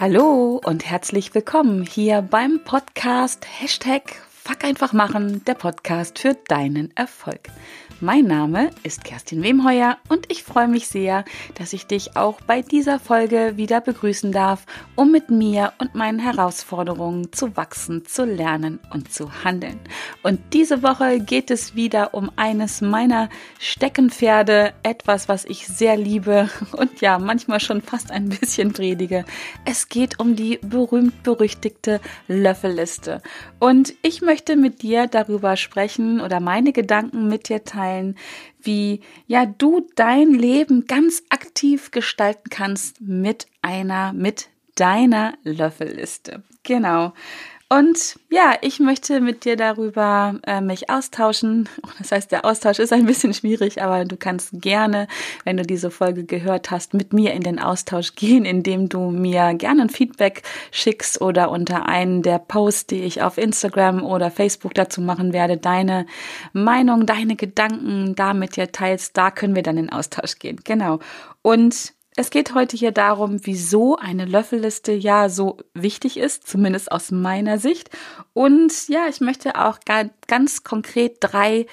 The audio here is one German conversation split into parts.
Hallo und herzlich willkommen hier beim Podcast Hashtag Fuck einfach machen, der Podcast für deinen Erfolg. Mein Name ist Kerstin Wemheuer und ich freue mich sehr, dass ich dich auch bei dieser Folge wieder begrüßen darf, um mit mir und meinen Herausforderungen zu wachsen, zu lernen und zu handeln. Und diese Woche geht es wieder um eines meiner Steckenpferde, etwas, was ich sehr liebe und ja, manchmal schon fast ein bisschen predige. Es geht um die berühmt-berüchtigte Löffelliste. Und ich möchte mit dir darüber sprechen oder meine Gedanken mit dir teilen, wie ja du dein Leben ganz aktiv gestalten kannst mit einer, mit deiner Löffelliste. Genau. Und ja, ich möchte mit dir darüber äh, mich austauschen. Das heißt, der Austausch ist ein bisschen schwierig, aber du kannst gerne, wenn du diese Folge gehört hast, mit mir in den Austausch gehen, indem du mir gerne ein Feedback schickst oder unter einen der Posts, die ich auf Instagram oder Facebook dazu machen werde, deine Meinung, deine Gedanken da mit dir teilst. Da können wir dann in Austausch gehen. Genau. Und es geht heute hier darum, wieso eine Löffelliste ja so wichtig ist, zumindest aus meiner Sicht. Und ja, ich möchte auch ganz konkret drei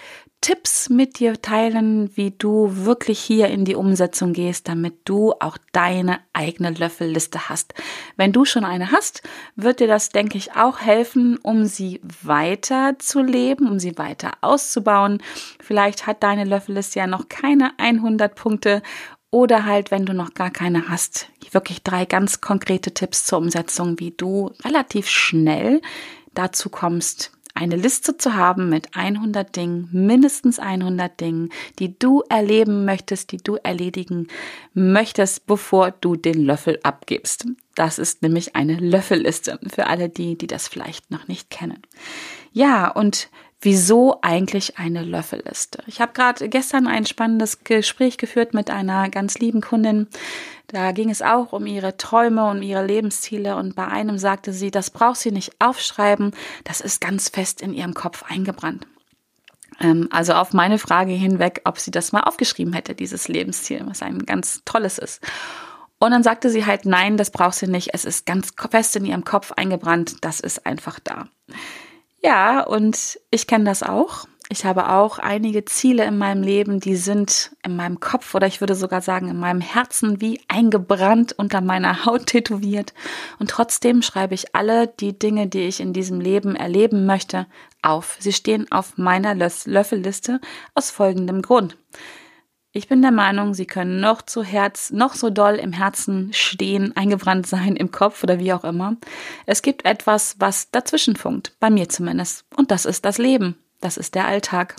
Tipps mit dir teilen, wie du wirklich hier in die Umsetzung gehst, damit du auch deine eigene Löffelliste hast. Wenn du schon eine hast, wird dir das, denke ich, auch helfen, um sie weiter zu leben, um sie weiter auszubauen. Vielleicht hat deine Löffelliste ja noch keine 100 Punkte oder halt, wenn du noch gar keine hast, wirklich drei ganz konkrete Tipps zur Umsetzung, wie du relativ schnell dazu kommst, eine Liste zu haben mit 100 Dingen, mindestens 100 Dingen, die du erleben möchtest, die du erledigen möchtest, bevor du den Löffel abgibst. Das ist nämlich eine Löffelliste für alle die, die das vielleicht noch nicht kennen. Ja, und wieso eigentlich eine Löffelliste. Ich habe gerade gestern ein spannendes Gespräch geführt mit einer ganz lieben Kundin. Da ging es auch um ihre Träume und ihre Lebensziele und bei einem sagte sie, das braucht sie nicht aufschreiben, das ist ganz fest in ihrem Kopf eingebrannt. Ähm, also auf meine Frage hinweg, ob sie das mal aufgeschrieben hätte, dieses Lebensziel, was ein ganz tolles ist. Und dann sagte sie halt, nein, das braucht sie nicht, es ist ganz fest in ihrem Kopf eingebrannt, das ist einfach da. Ja, und ich kenne das auch. Ich habe auch einige Ziele in meinem Leben, die sind in meinem Kopf oder ich würde sogar sagen in meinem Herzen wie eingebrannt unter meiner Haut tätowiert. Und trotzdem schreibe ich alle die Dinge, die ich in diesem Leben erleben möchte, auf. Sie stehen auf meiner Löffelliste aus folgendem Grund. Ich bin der Meinung, sie können noch zu Herz, noch so doll im Herzen stehen, eingebrannt sein, im Kopf oder wie auch immer. Es gibt etwas, was dazwischen funkt, bei mir zumindest. Und das ist das Leben. Das ist der Alltag.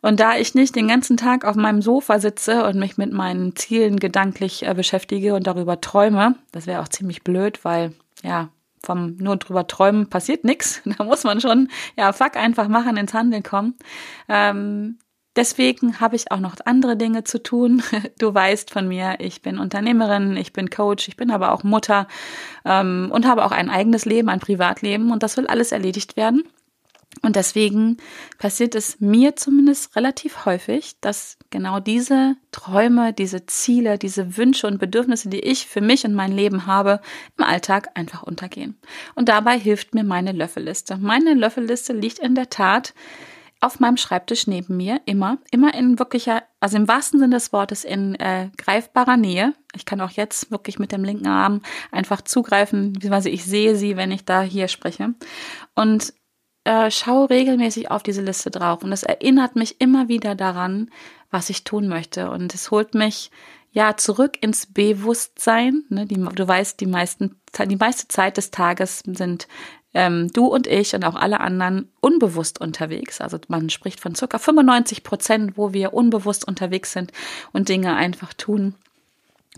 Und da ich nicht den ganzen Tag auf meinem Sofa sitze und mich mit meinen Zielen gedanklich äh, beschäftige und darüber träume, das wäre auch ziemlich blöd, weil ja, vom nur drüber träumen passiert nichts. Da muss man schon, ja, fuck einfach machen, ins Handeln kommen. Ähm, Deswegen habe ich auch noch andere Dinge zu tun. Du weißt von mir, ich bin Unternehmerin, ich bin Coach, ich bin aber auch Mutter ähm, und habe auch ein eigenes Leben, ein Privatleben und das will alles erledigt werden. Und deswegen passiert es mir zumindest relativ häufig, dass genau diese Träume, diese Ziele, diese Wünsche und Bedürfnisse, die ich für mich und mein Leben habe, im Alltag einfach untergehen. Und dabei hilft mir meine Löffelliste. Meine Löffelliste liegt in der Tat auf meinem Schreibtisch neben mir, immer, immer in wirklicher, also im wahrsten Sinne des Wortes in äh, greifbarer Nähe. Ich kann auch jetzt wirklich mit dem linken Arm einfach zugreifen, beziehungsweise ich sehe sie, wenn ich da hier spreche. Und äh, schaue regelmäßig auf diese Liste drauf. Und es erinnert mich immer wieder daran, was ich tun möchte. Und es holt mich ja zurück ins Bewusstsein. Ne, du weißt, die meisten, die meiste Zeit des Tages sind ähm, du und ich und auch alle anderen unbewusst unterwegs. Also man spricht von circa 95 Prozent, wo wir unbewusst unterwegs sind und Dinge einfach tun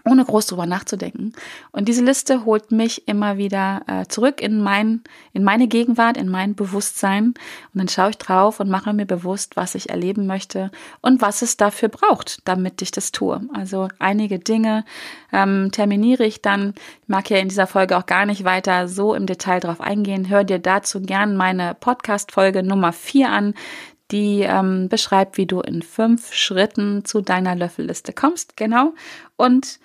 ohne groß drüber nachzudenken. Und diese Liste holt mich immer wieder äh, zurück in mein, in meine Gegenwart, in mein Bewusstsein. Und dann schaue ich drauf und mache mir bewusst, was ich erleben möchte und was es dafür braucht, damit ich das tue. Also einige Dinge ähm, terminiere ich dann. Ich mag ja in dieser Folge auch gar nicht weiter so im Detail drauf eingehen. Hör dir dazu gern meine Podcast-Folge Nummer vier an die ähm, beschreibt, wie du in fünf Schritten zu deiner Löffelliste kommst. Genau. Und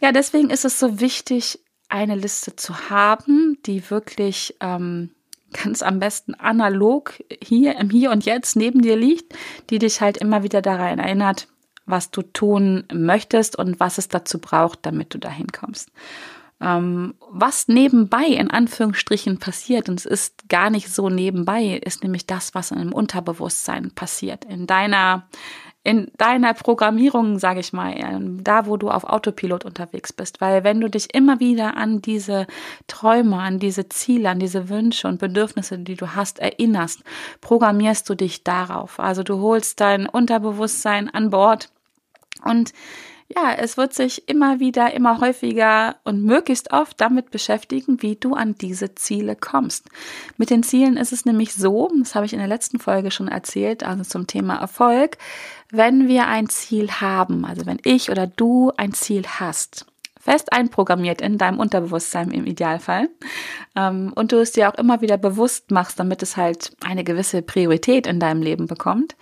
ja, deswegen ist es so wichtig, eine Liste zu haben, die wirklich ähm, ganz am besten analog hier im Hier und Jetzt neben dir liegt, die dich halt immer wieder daran erinnert, was du tun möchtest und was es dazu braucht, damit du dahin kommst. Ähm, was nebenbei in Anführungsstrichen passiert, und es ist gar nicht so nebenbei, ist nämlich das, was im Unterbewusstsein passiert, in deiner in deiner Programmierung, sage ich mal, da wo du auf Autopilot unterwegs bist, weil wenn du dich immer wieder an diese Träume, an diese Ziele, an diese Wünsche und Bedürfnisse, die du hast, erinnerst, programmierst du dich darauf. Also du holst dein Unterbewusstsein an Bord und ja, es wird sich immer wieder, immer häufiger und möglichst oft damit beschäftigen, wie du an diese Ziele kommst. Mit den Zielen ist es nämlich so, das habe ich in der letzten Folge schon erzählt, also zum Thema Erfolg, wenn wir ein Ziel haben, also wenn ich oder du ein Ziel hast, fest einprogrammiert in deinem Unterbewusstsein im Idealfall ähm, und du es dir auch immer wieder bewusst machst, damit es halt eine gewisse Priorität in deinem Leben bekommt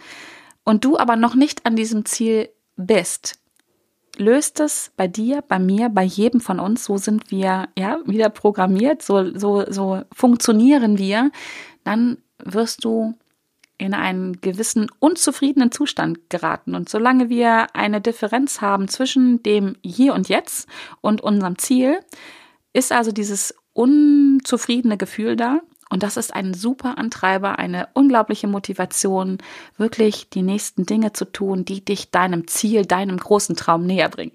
und du aber noch nicht an diesem Ziel bist, löst es bei dir, bei mir, bei jedem von uns, so sind wir ja wieder programmiert, so, so, so funktionieren wir, dann wirst du in einen gewissen unzufriedenen Zustand geraten. Und solange wir eine Differenz haben zwischen dem Hier und Jetzt und unserem Ziel, ist also dieses unzufriedene Gefühl da. Und das ist ein super Antreiber, eine unglaubliche Motivation, wirklich die nächsten Dinge zu tun, die dich deinem Ziel, deinem großen Traum näher bringen.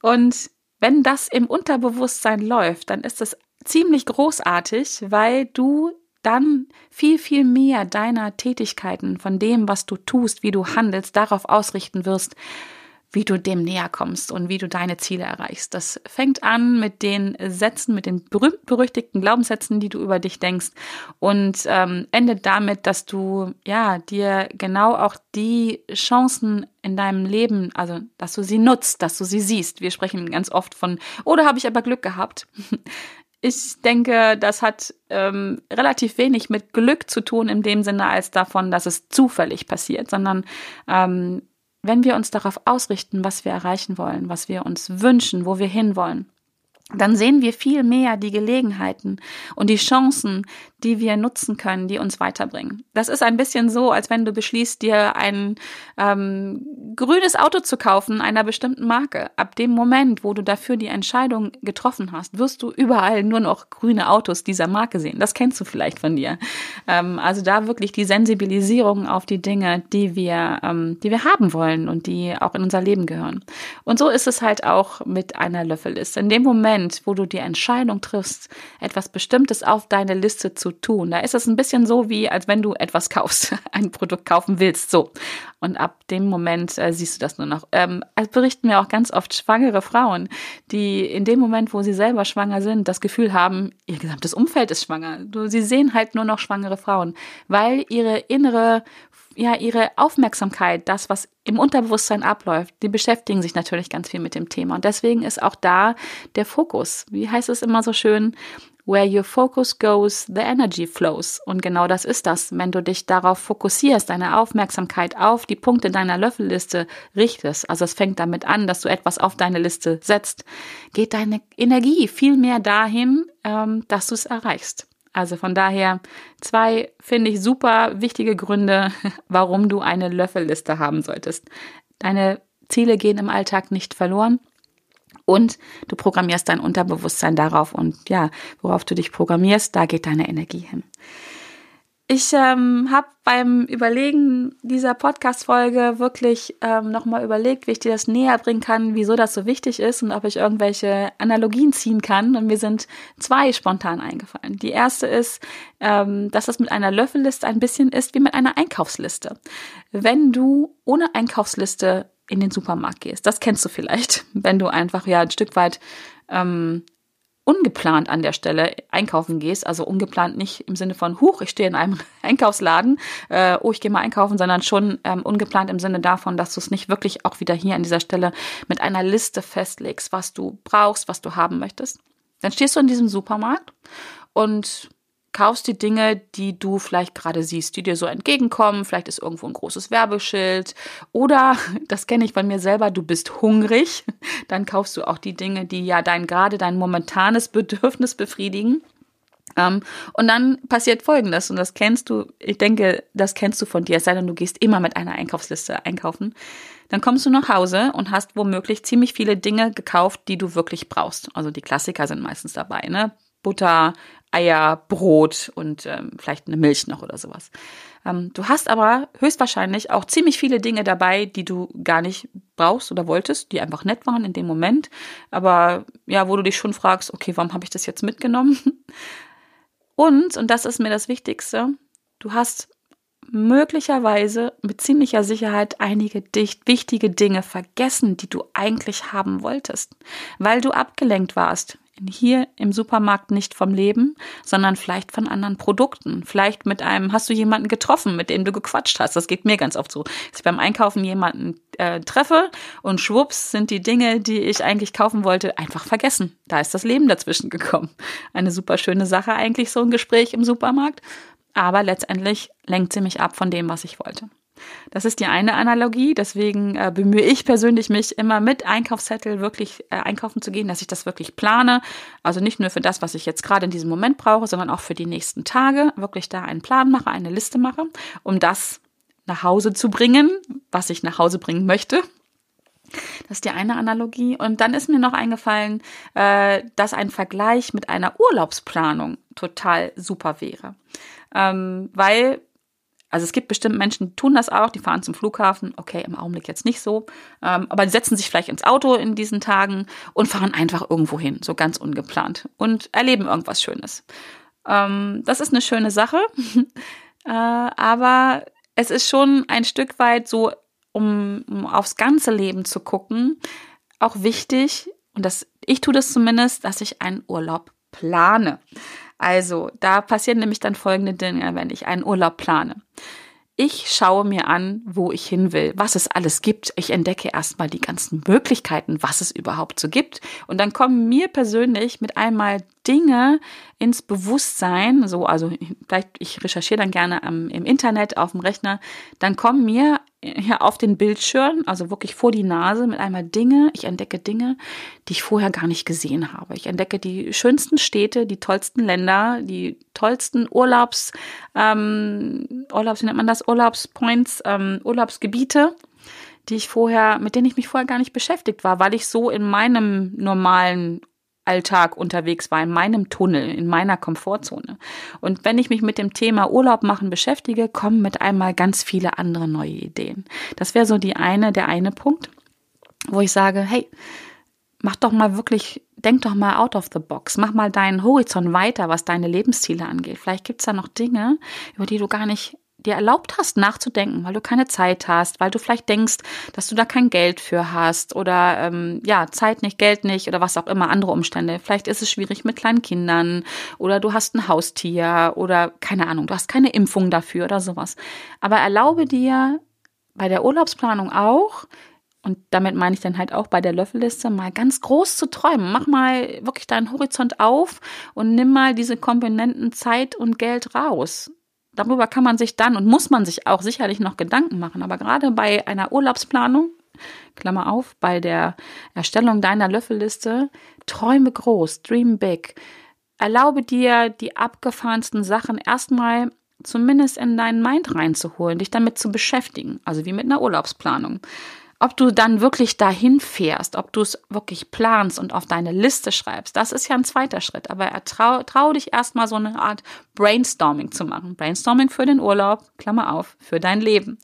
Und wenn das im Unterbewusstsein läuft, dann ist es ziemlich großartig, weil du dann viel, viel mehr deiner Tätigkeiten, von dem, was du tust, wie du handelst, darauf ausrichten wirst, wie du dem näher kommst und wie du deine Ziele erreichst. Das fängt an mit den Sätzen, mit den berühmt-berüchtigten Glaubenssätzen, die du über dich denkst und ähm, endet damit, dass du ja dir genau auch die Chancen in deinem Leben, also dass du sie nutzt, dass du sie siehst. Wir sprechen ganz oft von, oder oh, habe ich aber Glück gehabt. Ich denke, das hat ähm, relativ wenig mit Glück zu tun in dem Sinne als davon, dass es zufällig passiert, sondern ähm, wenn wir uns darauf ausrichten, was wir erreichen wollen, was wir uns wünschen, wo wir hinwollen, dann sehen wir viel mehr die Gelegenheiten und die Chancen, die wir nutzen können, die uns weiterbringen. Das ist ein bisschen so, als wenn du beschließt, dir ein ähm, grünes Auto zu kaufen einer bestimmten Marke. Ab dem Moment, wo du dafür die Entscheidung getroffen hast, wirst du überall nur noch grüne Autos dieser Marke sehen. Das kennst du vielleicht von dir. Ähm, also da wirklich die Sensibilisierung auf die Dinge, die wir, ähm, die wir haben wollen und die auch in unser Leben gehören. Und so ist es halt auch mit einer Löffelliste. In dem Moment, wo du die Entscheidung triffst, etwas Bestimmtes auf deine Liste zu tun. Da ist es ein bisschen so, wie als wenn du etwas kaufst, ein Produkt kaufen willst. So. Und ab dem Moment äh, siehst du das nur noch. Ähm, es berichten mir auch ganz oft schwangere Frauen, die in dem Moment, wo sie selber schwanger sind, das Gefühl haben, ihr gesamtes Umfeld ist schwanger. Sie sehen halt nur noch schwangere Frauen, weil ihre innere ja, ihre Aufmerksamkeit, das, was im Unterbewusstsein abläuft, die beschäftigen sich natürlich ganz viel mit dem Thema. Und deswegen ist auch da der Fokus. Wie heißt es immer so schön? Where your focus goes, the energy flows. Und genau das ist das. Wenn du dich darauf fokussierst, deine Aufmerksamkeit auf die Punkte deiner Löffelliste richtest, also es fängt damit an, dass du etwas auf deine Liste setzt, geht deine Energie viel mehr dahin, ähm, dass du es erreichst. Also von daher zwei, finde ich, super wichtige Gründe, warum du eine Löffelliste haben solltest. Deine Ziele gehen im Alltag nicht verloren und du programmierst dein Unterbewusstsein darauf und ja, worauf du dich programmierst, da geht deine Energie hin. Ich ähm, habe beim Überlegen dieser Podcast-Folge wirklich ähm, nochmal überlegt, wie ich dir das näher bringen kann, wieso das so wichtig ist und ob ich irgendwelche Analogien ziehen kann. Und mir sind zwei spontan eingefallen. Die erste ist, ähm, dass es mit einer Löffelliste ein bisschen ist wie mit einer Einkaufsliste. Wenn du ohne Einkaufsliste in den Supermarkt gehst. Das kennst du vielleicht, wenn du einfach ja ein Stück weit ähm, ungeplant an der Stelle einkaufen gehst, also ungeplant nicht im Sinne von, huch, ich stehe in einem Einkaufsladen, äh, oh, ich gehe mal einkaufen, sondern schon ähm, ungeplant im Sinne davon, dass du es nicht wirklich auch wieder hier an dieser Stelle mit einer Liste festlegst, was du brauchst, was du haben möchtest. Dann stehst du in diesem Supermarkt und kaufst die Dinge, die du vielleicht gerade siehst, die dir so entgegenkommen. Vielleicht ist irgendwo ein großes Werbeschild. Oder, das kenne ich von mir selber, du bist hungrig. Dann kaufst du auch die Dinge, die ja dein gerade dein momentanes Bedürfnis befriedigen. Ähm, und dann passiert Folgendes, und das kennst du, ich denke, das kennst du von dir, es sei denn, du gehst immer mit einer Einkaufsliste einkaufen. Dann kommst du nach Hause und hast womöglich ziemlich viele Dinge gekauft, die du wirklich brauchst. Also die Klassiker sind meistens dabei, ne? Butter, Eier, Brot und ähm, vielleicht eine Milch noch oder sowas. Ähm, du hast aber höchstwahrscheinlich auch ziemlich viele Dinge dabei, die du gar nicht brauchst oder wolltest, die einfach nett waren in dem Moment, aber ja, wo du dich schon fragst, okay, warum habe ich das jetzt mitgenommen? Und, und das ist mir das Wichtigste, du hast möglicherweise mit ziemlicher Sicherheit einige dicht wichtige Dinge vergessen, die du eigentlich haben wolltest, weil du abgelenkt warst hier im Supermarkt nicht vom Leben, sondern vielleicht von anderen Produkten. Vielleicht mit einem, hast du jemanden getroffen, mit dem du gequatscht hast. Das geht mir ganz oft so. Dass ich beim Einkaufen jemanden äh, treffe und schwupps sind die Dinge, die ich eigentlich kaufen wollte, einfach vergessen. Da ist das Leben dazwischen gekommen. Eine super schöne Sache eigentlich, so ein Gespräch im Supermarkt. Aber letztendlich lenkt sie mich ab von dem, was ich wollte. Das ist die eine Analogie. Deswegen äh, bemühe ich persönlich mich immer mit Einkaufszettel wirklich äh, einkaufen zu gehen, dass ich das wirklich plane. Also nicht nur für das, was ich jetzt gerade in diesem Moment brauche, sondern auch für die nächsten Tage. Wirklich da einen Plan mache, eine Liste mache, um das nach Hause zu bringen, was ich nach Hause bringen möchte. Das ist die eine Analogie. Und dann ist mir noch eingefallen, äh, dass ein Vergleich mit einer Urlaubsplanung total super wäre. Ähm, weil also es gibt bestimmt Menschen, die tun das auch, die fahren zum Flughafen, okay, im Augenblick jetzt nicht so, ähm, aber die setzen sich vielleicht ins Auto in diesen Tagen und fahren einfach irgendwo hin, so ganz ungeplant und erleben irgendwas Schönes. Ähm, das ist eine schöne Sache, äh, aber es ist schon ein Stück weit so, um, um aufs ganze Leben zu gucken, auch wichtig, und das, ich tue das zumindest, dass ich einen Urlaub plane. Also, da passieren nämlich dann folgende Dinge, wenn ich einen Urlaub plane. Ich schaue mir an, wo ich hin will, was es alles gibt. Ich entdecke erstmal die ganzen Möglichkeiten, was es überhaupt so gibt. Und dann kommen mir persönlich mit einmal Dinge ins Bewusstsein, so, also vielleicht, ich recherchiere dann gerne am, im Internet, auf dem Rechner, dann kommen mir hier auf den Bildschirm, also wirklich vor die Nase mit einmal Dinge, ich entdecke Dinge, die ich vorher gar nicht gesehen habe. Ich entdecke die schönsten Städte, die tollsten Länder, die tollsten Urlaubs, ähm, Urlaubs, wie nennt man das, Urlaubspoints, ähm, Urlaubsgebiete, die ich vorher, mit denen ich mich vorher gar nicht beschäftigt war, weil ich so in meinem normalen Alltag unterwegs war, in meinem Tunnel, in meiner Komfortzone. Und wenn ich mich mit dem Thema Urlaub machen beschäftige, kommen mit einmal ganz viele andere neue Ideen. Das wäre so die eine, der eine Punkt, wo ich sage, hey, mach doch mal wirklich, denk doch mal out of the box, mach mal deinen Horizont weiter, was deine Lebensziele angeht. Vielleicht gibt's da noch Dinge, über die du gar nicht dir erlaubt hast, nachzudenken, weil du keine Zeit hast, weil du vielleicht denkst, dass du da kein Geld für hast oder ähm, ja, Zeit nicht, Geld nicht oder was auch immer, andere Umstände. Vielleicht ist es schwierig mit kleinen Kindern oder du hast ein Haustier oder keine Ahnung, du hast keine Impfung dafür oder sowas. Aber erlaube dir bei der Urlaubsplanung auch, und damit meine ich dann halt auch bei der Löffelliste mal ganz groß zu träumen. Mach mal wirklich deinen Horizont auf und nimm mal diese Komponenten Zeit und Geld raus darüber kann man sich dann und muss man sich auch sicherlich noch Gedanken machen. Aber gerade bei einer Urlaubsplanung, Klammer auf, bei der Erstellung deiner Löffelliste, träume groß, dream big. Erlaube dir, die abgefahrensten Sachen erstmal zumindest in deinen Mind reinzuholen, dich damit zu beschäftigen. Also wie mit einer Urlaubsplanung. Ob du dann wirklich dahin fährst, ob du es wirklich planst und auf deine Liste schreibst, das ist ja ein zweiter Schritt. Aber trau, trau dich erstmal so eine Art Brainstorming zu machen. Brainstorming für den Urlaub, Klammer auf, für dein Leben.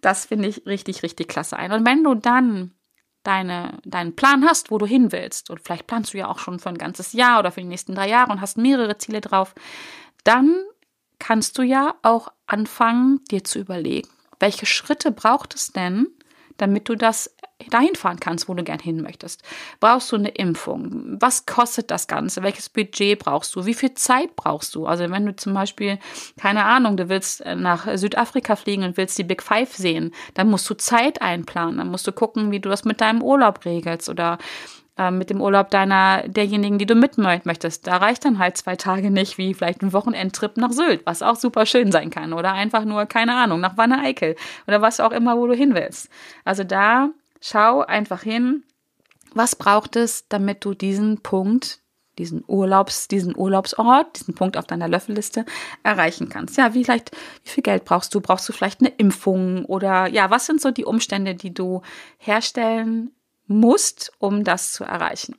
Das finde ich richtig, richtig klasse ein. Und wenn du dann deine, deinen Plan hast, wo du hin willst, und vielleicht planst du ja auch schon für ein ganzes Jahr oder für die nächsten drei Jahre und hast mehrere Ziele drauf, dann kannst du ja auch anfangen, dir zu überlegen, welche Schritte braucht es denn, damit du das dahin fahren kannst, wo du gern hin möchtest. Brauchst du eine Impfung? Was kostet das Ganze? Welches Budget brauchst du? Wie viel Zeit brauchst du? Also wenn du zum Beispiel, keine Ahnung, du willst äh, nach Südafrika fliegen und willst die Big Five sehen, dann musst du Zeit einplanen. Dann musst du gucken, wie du das mit deinem Urlaub regelst oder äh, mit dem Urlaub deiner, derjenigen, die du mit möchtest. Da reicht dann halt zwei Tage nicht, wie vielleicht ein Wochenendtrip nach Sylt, was auch super schön sein kann. Oder einfach nur, keine Ahnung, nach Wanne Eickel oder was auch immer, wo du hin willst. Also da schau einfach hin, was braucht es, damit du diesen Punkt diesen Urlaubs, diesen Urlaubsort, diesen Punkt auf deiner Löffelliste erreichen kannst. Ja, wie vielleicht, wie viel Geld brauchst du? Brauchst du vielleicht eine Impfung oder ja, was sind so die Umstände, die du herstellen musst, um das zu erreichen?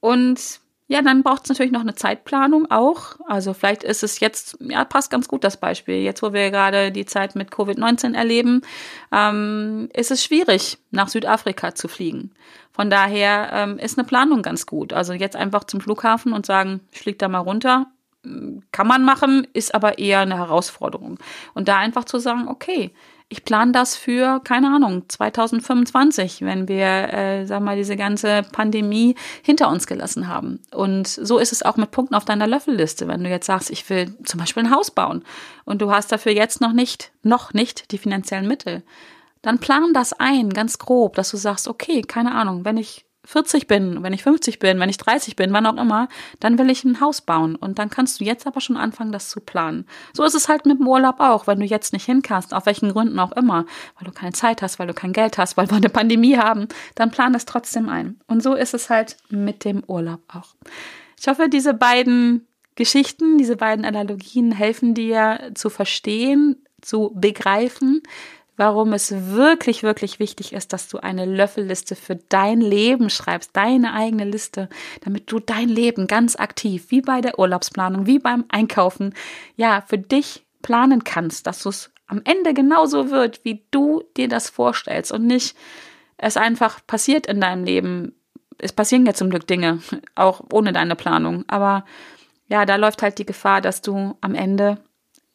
Und ja, dann braucht es natürlich noch eine Zeitplanung auch. Also vielleicht ist es jetzt, ja, passt ganz gut das Beispiel. Jetzt, wo wir gerade die Zeit mit Covid-19 erleben, ähm, ist es schwierig, nach Südafrika zu fliegen. Von daher ähm, ist eine Planung ganz gut. Also jetzt einfach zum Flughafen und sagen, ich fliege da mal runter, kann man machen, ist aber eher eine Herausforderung. Und da einfach zu sagen, okay, ich plane das für, keine Ahnung, 2025, wenn wir, äh, sag mal, diese ganze Pandemie hinter uns gelassen haben. Und so ist es auch mit Punkten auf deiner Löffelliste. Wenn du jetzt sagst, ich will zum Beispiel ein Haus bauen und du hast dafür jetzt noch nicht, noch nicht die finanziellen Mittel, dann plan das ein, ganz grob, dass du sagst, okay, keine Ahnung, wenn ich 40 bin, wenn ich 50 bin, wenn ich 30 bin, wann auch immer, dann will ich ein Haus bauen. Und dann kannst du jetzt aber schon anfangen, das zu planen. So ist es halt mit dem Urlaub auch, wenn du jetzt nicht hinkannst, auf welchen Gründen auch immer, weil du keine Zeit hast, weil du kein Geld hast, weil wir eine Pandemie haben, dann plan es trotzdem ein. Und so ist es halt mit dem Urlaub auch. Ich hoffe, diese beiden Geschichten, diese beiden Analogien helfen dir zu verstehen, zu begreifen, warum es wirklich, wirklich wichtig ist, dass du eine Löffelliste für dein Leben schreibst, deine eigene Liste, damit du dein Leben ganz aktiv, wie bei der Urlaubsplanung, wie beim Einkaufen, ja, für dich planen kannst, dass es am Ende genauso wird, wie du dir das vorstellst und nicht es einfach passiert in deinem Leben. Es passieren ja zum Glück Dinge, auch ohne deine Planung. Aber ja, da läuft halt die Gefahr, dass du am Ende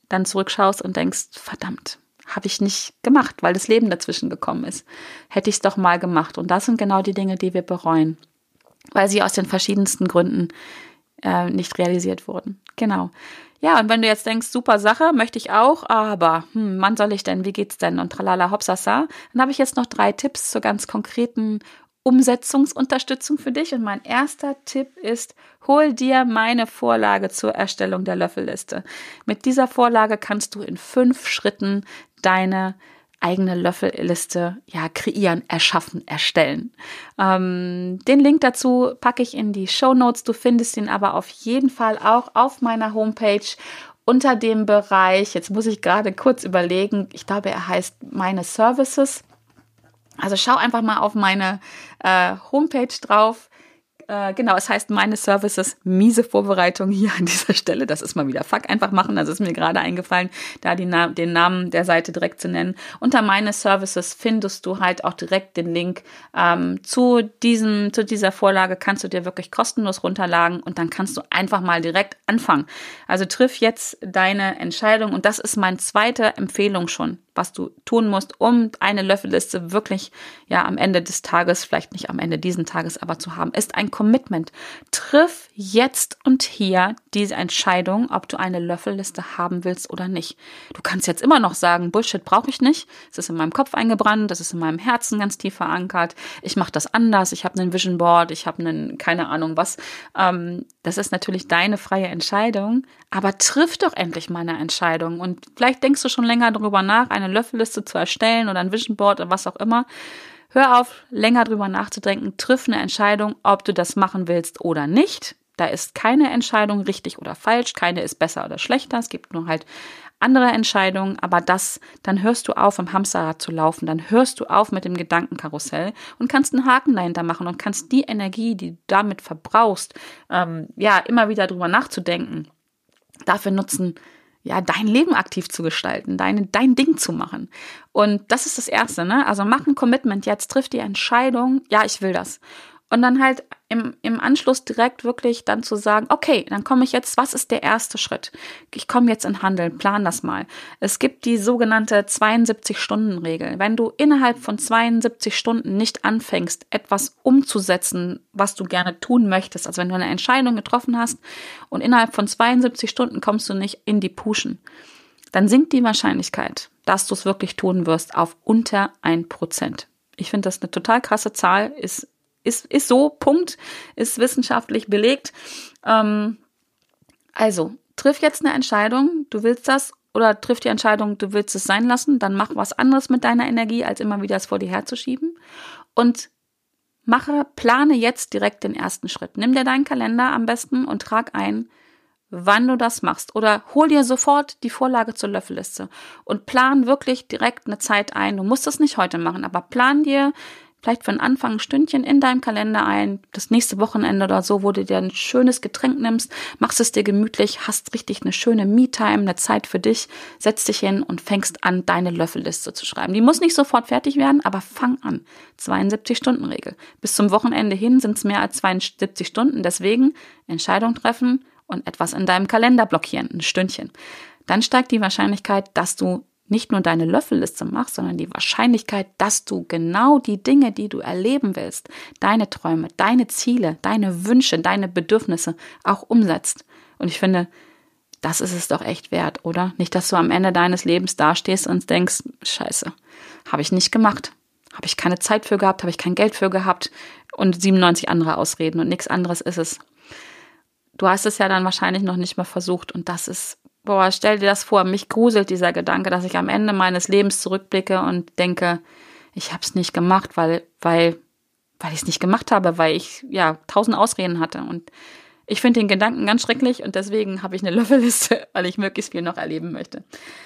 dann zurückschaust und denkst, verdammt, habe ich nicht gemacht, weil das Leben dazwischen gekommen ist. Hätte ich es doch mal gemacht. Und das sind genau die Dinge, die wir bereuen, weil sie aus den verschiedensten Gründen äh, nicht realisiert wurden. Genau. Ja, und wenn du jetzt denkst, super Sache, möchte ich auch, aber hm, wann soll ich denn, wie geht's denn und tralala hopsasa, dann habe ich jetzt noch drei Tipps zur ganz konkreten Umsetzungsunterstützung für dich. Und mein erster Tipp ist, hol dir meine Vorlage zur Erstellung der Löffelliste. Mit dieser Vorlage kannst du in fünf Schritten deine eigene Löffelliste ja kreieren, erschaffen, erstellen. Ähm, den Link dazu packe ich in die Show Notes. Du findest ihn aber auf jeden Fall auch auf meiner Homepage unter dem Bereich. Jetzt muss ich gerade kurz überlegen. Ich glaube, er heißt meine Services. Also schau einfach mal auf meine äh, Homepage drauf. Äh, genau, es heißt meine Services, miese Vorbereitung hier an dieser Stelle. Das ist mal wieder Fuck einfach machen. Das ist mir gerade eingefallen, da die, den Namen der Seite direkt zu nennen. Unter meine Services findest du halt auch direkt den Link ähm, zu diesem, zu dieser Vorlage. Kannst du dir wirklich kostenlos runterladen und dann kannst du einfach mal direkt anfangen. Also triff jetzt deine Entscheidung und das ist meine zweite Empfehlung schon was du tun musst, um eine Löffelliste wirklich ja am Ende des Tages, vielleicht nicht am Ende diesen Tages, aber zu haben, ist ein Commitment. Triff jetzt und hier diese Entscheidung, ob du eine Löffelliste haben willst oder nicht. Du kannst jetzt immer noch sagen, Bullshit brauche ich nicht. Es ist in meinem Kopf eingebrannt, das ist in meinem Herzen ganz tief verankert. Ich mache das anders. Ich habe einen Vision Board, ich habe einen keine Ahnung was. Ähm, das ist natürlich deine freie Entscheidung, aber triff doch endlich mal eine Entscheidung. Und vielleicht denkst du schon länger darüber nach, eine Löffelliste zu erstellen oder ein Vision Board oder was auch immer. Hör auf, länger drüber nachzudenken. Triff eine Entscheidung, ob du das machen willst oder nicht. Da ist keine Entscheidung richtig oder falsch, keine ist besser oder schlechter. Es gibt nur halt andere Entscheidungen, aber das, dann hörst du auf, im Hamsterrad zu laufen, dann hörst du auf mit dem Gedankenkarussell und kannst einen Haken dahinter machen und kannst die Energie, die du damit verbrauchst, ähm, ja, immer wieder drüber nachzudenken, dafür nutzen, ja, dein Leben aktiv zu gestalten, deine, dein Ding zu machen. Und das ist das Erste, ne? Also mach ein Commitment jetzt, triff die Entscheidung, ja, ich will das. Und dann halt im, im Anschluss direkt wirklich dann zu sagen, okay, dann komme ich jetzt, was ist der erste Schritt? Ich komme jetzt in Handeln, plan das mal. Es gibt die sogenannte 72-Stunden-Regel. Wenn du innerhalb von 72 Stunden nicht anfängst, etwas umzusetzen, was du gerne tun möchtest, also wenn du eine Entscheidung getroffen hast und innerhalb von 72 Stunden kommst du nicht in die Puschen, dann sinkt die Wahrscheinlichkeit, dass du es wirklich tun wirst, auf unter ein Prozent. Ich finde das eine total krasse Zahl, ist ist, ist so, Punkt, ist wissenschaftlich belegt. Ähm, also, triff jetzt eine Entscheidung, du willst das oder triff die Entscheidung, du willst es sein lassen, dann mach was anderes mit deiner Energie, als immer wieder es vor dir herzuschieben. Und mache, plane jetzt direkt den ersten Schritt. Nimm dir deinen Kalender am besten und trag ein, wann du das machst. Oder hol dir sofort die Vorlage zur Löffelliste und plan wirklich direkt eine Zeit ein. Du musst es nicht heute machen, aber plan dir vielleicht für den Anfang ein Stündchen in deinem Kalender ein, das nächste Wochenende oder so, wo du dir ein schönes Getränk nimmst, machst es dir gemütlich, hast richtig eine schöne Me-Time, eine Zeit für dich, setzt dich hin und fängst an, deine Löffelliste zu schreiben. Die muss nicht sofort fertig werden, aber fang an. 72-Stunden-Regel. Bis zum Wochenende hin sind es mehr als 72 Stunden, deswegen Entscheidung treffen und etwas in deinem Kalender blockieren, ein Stündchen. Dann steigt die Wahrscheinlichkeit, dass du nicht nur deine Löffelliste machst, sondern die Wahrscheinlichkeit, dass du genau die Dinge, die du erleben willst, deine Träume, deine Ziele, deine Wünsche, deine Bedürfnisse auch umsetzt. Und ich finde, das ist es doch echt wert, oder? Nicht, dass du am Ende deines Lebens dastehst und denkst, scheiße, habe ich nicht gemacht. Habe ich keine Zeit für gehabt, habe ich kein Geld für gehabt und 97 andere Ausreden und nichts anderes ist es. Du hast es ja dann wahrscheinlich noch nicht mal versucht und das ist boah, stell dir das vor, mich gruselt dieser Gedanke, dass ich am Ende meines Lebens zurückblicke und denke, ich habe es nicht gemacht, weil, weil, weil ich es nicht gemacht habe, weil ich ja tausend Ausreden hatte. Und ich finde den Gedanken ganz schrecklich und deswegen habe ich eine Löffelliste, weil ich möglichst viel noch erleben möchte.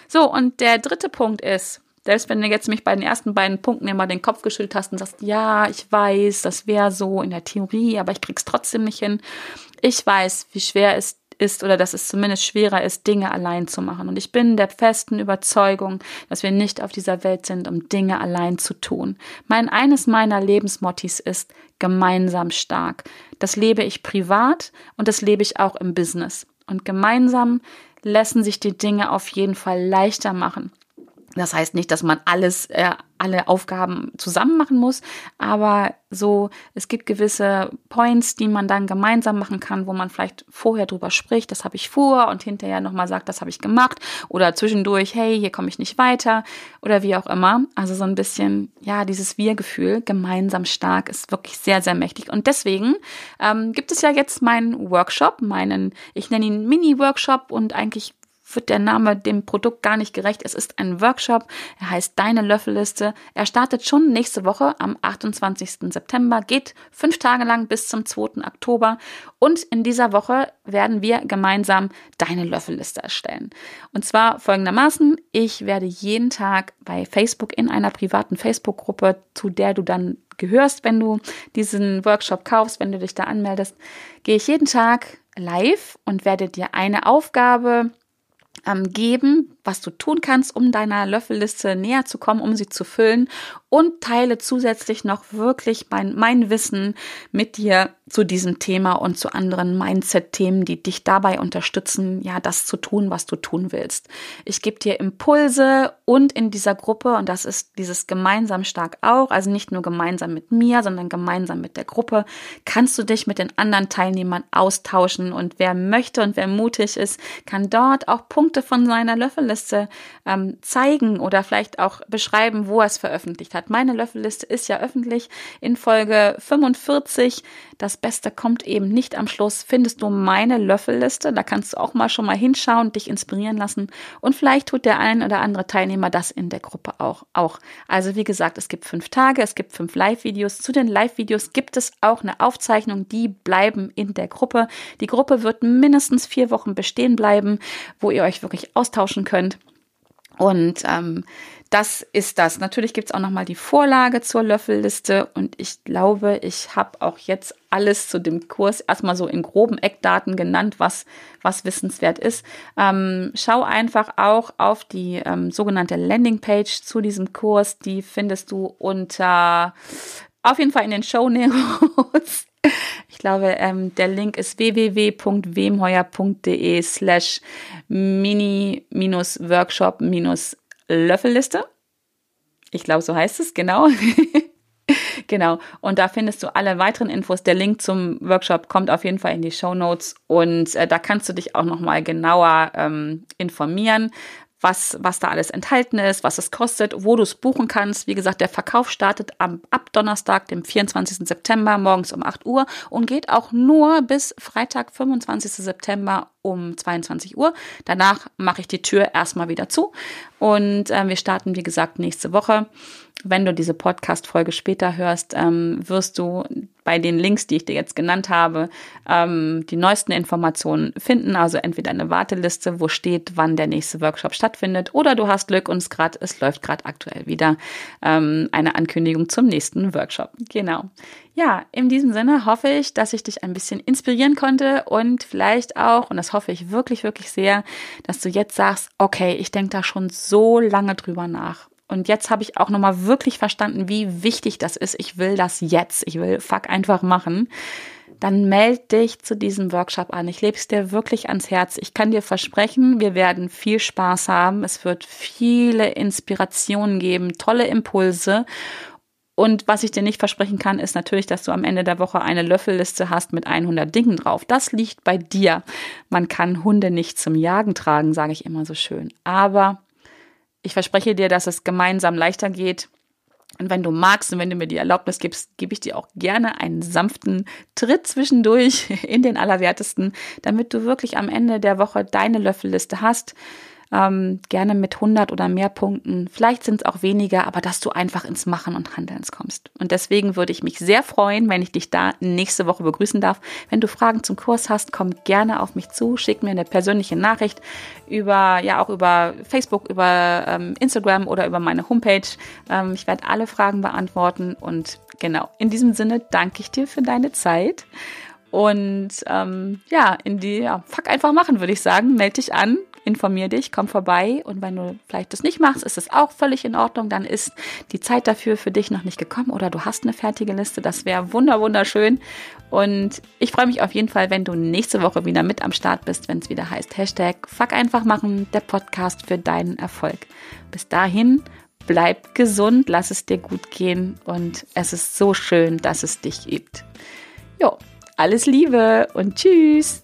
So, und der dritte Punkt ist, selbst wenn du jetzt mich bei den ersten beiden Punkten immer den Kopf geschüttelt hast und sagst, ja, ich weiß, das wäre so in der Theorie, aber ich krieg's trotzdem nicht hin. Ich weiß, wie schwer es ist oder dass es zumindest schwerer ist, Dinge allein zu machen. Und ich bin der festen Überzeugung, dass wir nicht auf dieser Welt sind, um Dinge allein zu tun. Mein eines meiner Lebensmottis ist gemeinsam stark. Das lebe ich privat und das lebe ich auch im Business. Und gemeinsam lassen sich die Dinge auf jeden Fall leichter machen. Das heißt nicht, dass man alles, äh, alle Aufgaben zusammen machen muss, aber so, es gibt gewisse Points, die man dann gemeinsam machen kann, wo man vielleicht vorher drüber spricht, das habe ich vor und hinterher nochmal sagt, das habe ich gemacht oder zwischendurch, hey, hier komme ich nicht weiter oder wie auch immer. Also so ein bisschen, ja, dieses Wir-Gefühl, gemeinsam stark, ist wirklich sehr, sehr mächtig. Und deswegen ähm, gibt es ja jetzt meinen Workshop, meinen, ich nenne ihn Mini-Workshop und eigentlich wird der Name dem Produkt gar nicht gerecht. Es ist ein Workshop. Er heißt Deine Löffelliste. Er startet schon nächste Woche am 28. September, geht fünf Tage lang bis zum 2. Oktober. Und in dieser Woche werden wir gemeinsam Deine Löffelliste erstellen. Und zwar folgendermaßen. Ich werde jeden Tag bei Facebook in einer privaten Facebook-Gruppe, zu der du dann gehörst, wenn du diesen Workshop kaufst, wenn du dich da anmeldest, gehe ich jeden Tag live und werde dir eine Aufgabe ähm, geben, was du tun kannst, um deiner Löffelliste näher zu kommen, um sie zu füllen und teile zusätzlich noch wirklich mein, mein Wissen mit dir zu diesem Thema und zu anderen Mindset-Themen, die dich dabei unterstützen, ja, das zu tun, was du tun willst. Ich gebe dir Impulse und in dieser Gruppe, und das ist dieses gemeinsam stark auch, also nicht nur gemeinsam mit mir, sondern gemeinsam mit der Gruppe, kannst du dich mit den anderen Teilnehmern austauschen und wer möchte und wer mutig ist, kann dort auch Punkte von seiner Löffelliste ähm, zeigen oder vielleicht auch beschreiben, wo er es veröffentlicht hat. Meine Löffelliste ist ja öffentlich in Folge 45. Das Beste kommt eben nicht am Schluss. Findest du meine Löffelliste? Da kannst du auch mal schon mal hinschauen, dich inspirieren lassen. Und vielleicht tut der ein oder andere Teilnehmer das in der Gruppe auch. auch. Also wie gesagt, es gibt fünf Tage, es gibt fünf Live-Videos. Zu den Live-Videos gibt es auch eine Aufzeichnung, die bleiben in der Gruppe. Die Gruppe wird mindestens vier Wochen bestehen bleiben, wo ihr euch wirklich austauschen könnt. Und ähm, das ist das. Natürlich gibt es auch nochmal die Vorlage zur Löffelliste und ich glaube, ich habe auch jetzt alles zu dem Kurs erstmal so in groben Eckdaten genannt, was, was wissenswert ist. Ähm, schau einfach auch auf die ähm, sogenannte Landingpage zu diesem Kurs. Die findest du unter auf jeden Fall in den Show Notes. Ich glaube, ähm, der Link ist www.wemheuer.de slash mini-workshop-löffelliste. Ich glaube, so heißt es, genau. genau. Und da findest du alle weiteren Infos. Der Link zum Workshop kommt auf jeden Fall in die Show Notes und äh, da kannst du dich auch nochmal genauer ähm, informieren was, was da alles enthalten ist, was es kostet, wo du es buchen kannst. Wie gesagt, der Verkauf startet am, ab Donnerstag, dem 24. September, morgens um 8 Uhr und geht auch nur bis Freitag, 25. September um 22 Uhr. Danach mache ich die Tür erstmal wieder zu und äh, wir starten, wie gesagt, nächste Woche. Wenn du diese Podcast-Folge später hörst, ähm, wirst du bei den Links, die ich dir jetzt genannt habe, ähm, die neuesten Informationen finden. Also entweder eine Warteliste, wo steht, wann der nächste Workshop stattfindet, oder du hast Glück und es, grad, es läuft gerade aktuell wieder ähm, eine Ankündigung zum nächsten Workshop. Genau. Ja, in diesem Sinne hoffe ich, dass ich dich ein bisschen inspirieren konnte und vielleicht auch, und das hoffe ich wirklich, wirklich sehr, dass du jetzt sagst, okay, ich denke da schon so lange drüber nach und jetzt habe ich auch nochmal wirklich verstanden, wie wichtig das ist. Ich will das jetzt. Ich will fuck einfach machen. Dann meld dich zu diesem Workshop an. Ich lebe es dir wirklich ans Herz. Ich kann dir versprechen, wir werden viel Spaß haben. Es wird viele Inspirationen geben, tolle Impulse. Und was ich dir nicht versprechen kann, ist natürlich, dass du am Ende der Woche eine Löffelliste hast mit 100 Dingen drauf. Das liegt bei dir. Man kann Hunde nicht zum Jagen tragen, sage ich immer so schön. Aber ich verspreche dir, dass es gemeinsam leichter geht. Und wenn du magst und wenn du mir die Erlaubnis gibst, gebe ich dir auch gerne einen sanften Tritt zwischendurch in den Allerwertesten, damit du wirklich am Ende der Woche deine Löffelliste hast ähm, gerne mit 100 oder mehr Punkten. Vielleicht sind es auch weniger, aber dass du einfach ins Machen und Handelns kommst. Und deswegen würde ich mich sehr freuen, wenn ich dich da nächste Woche begrüßen darf. Wenn du Fragen zum Kurs hast, komm gerne auf mich zu, schick mir eine persönliche Nachricht über, ja auch über Facebook, über ähm, Instagram oder über meine Homepage. Ähm, ich werde alle Fragen beantworten und genau, in diesem Sinne danke ich dir für deine Zeit. Und ähm, ja, in die, ja, fuck einfach machen, würde ich sagen. Meld dich an, informier dich, komm vorbei und wenn du vielleicht das nicht machst, ist es auch völlig in Ordnung, dann ist die Zeit dafür für dich noch nicht gekommen oder du hast eine fertige Liste, das wäre wunder wunderschön und ich freue mich auf jeden Fall, wenn du nächste Woche wieder mit am Start bist, wenn es wieder heißt Hashtag Fuck einfach machen, der Podcast für deinen Erfolg. Bis dahin, bleib gesund, lass es dir gut gehen und es ist so schön, dass es dich gibt. Jo, alles Liebe und tschüss!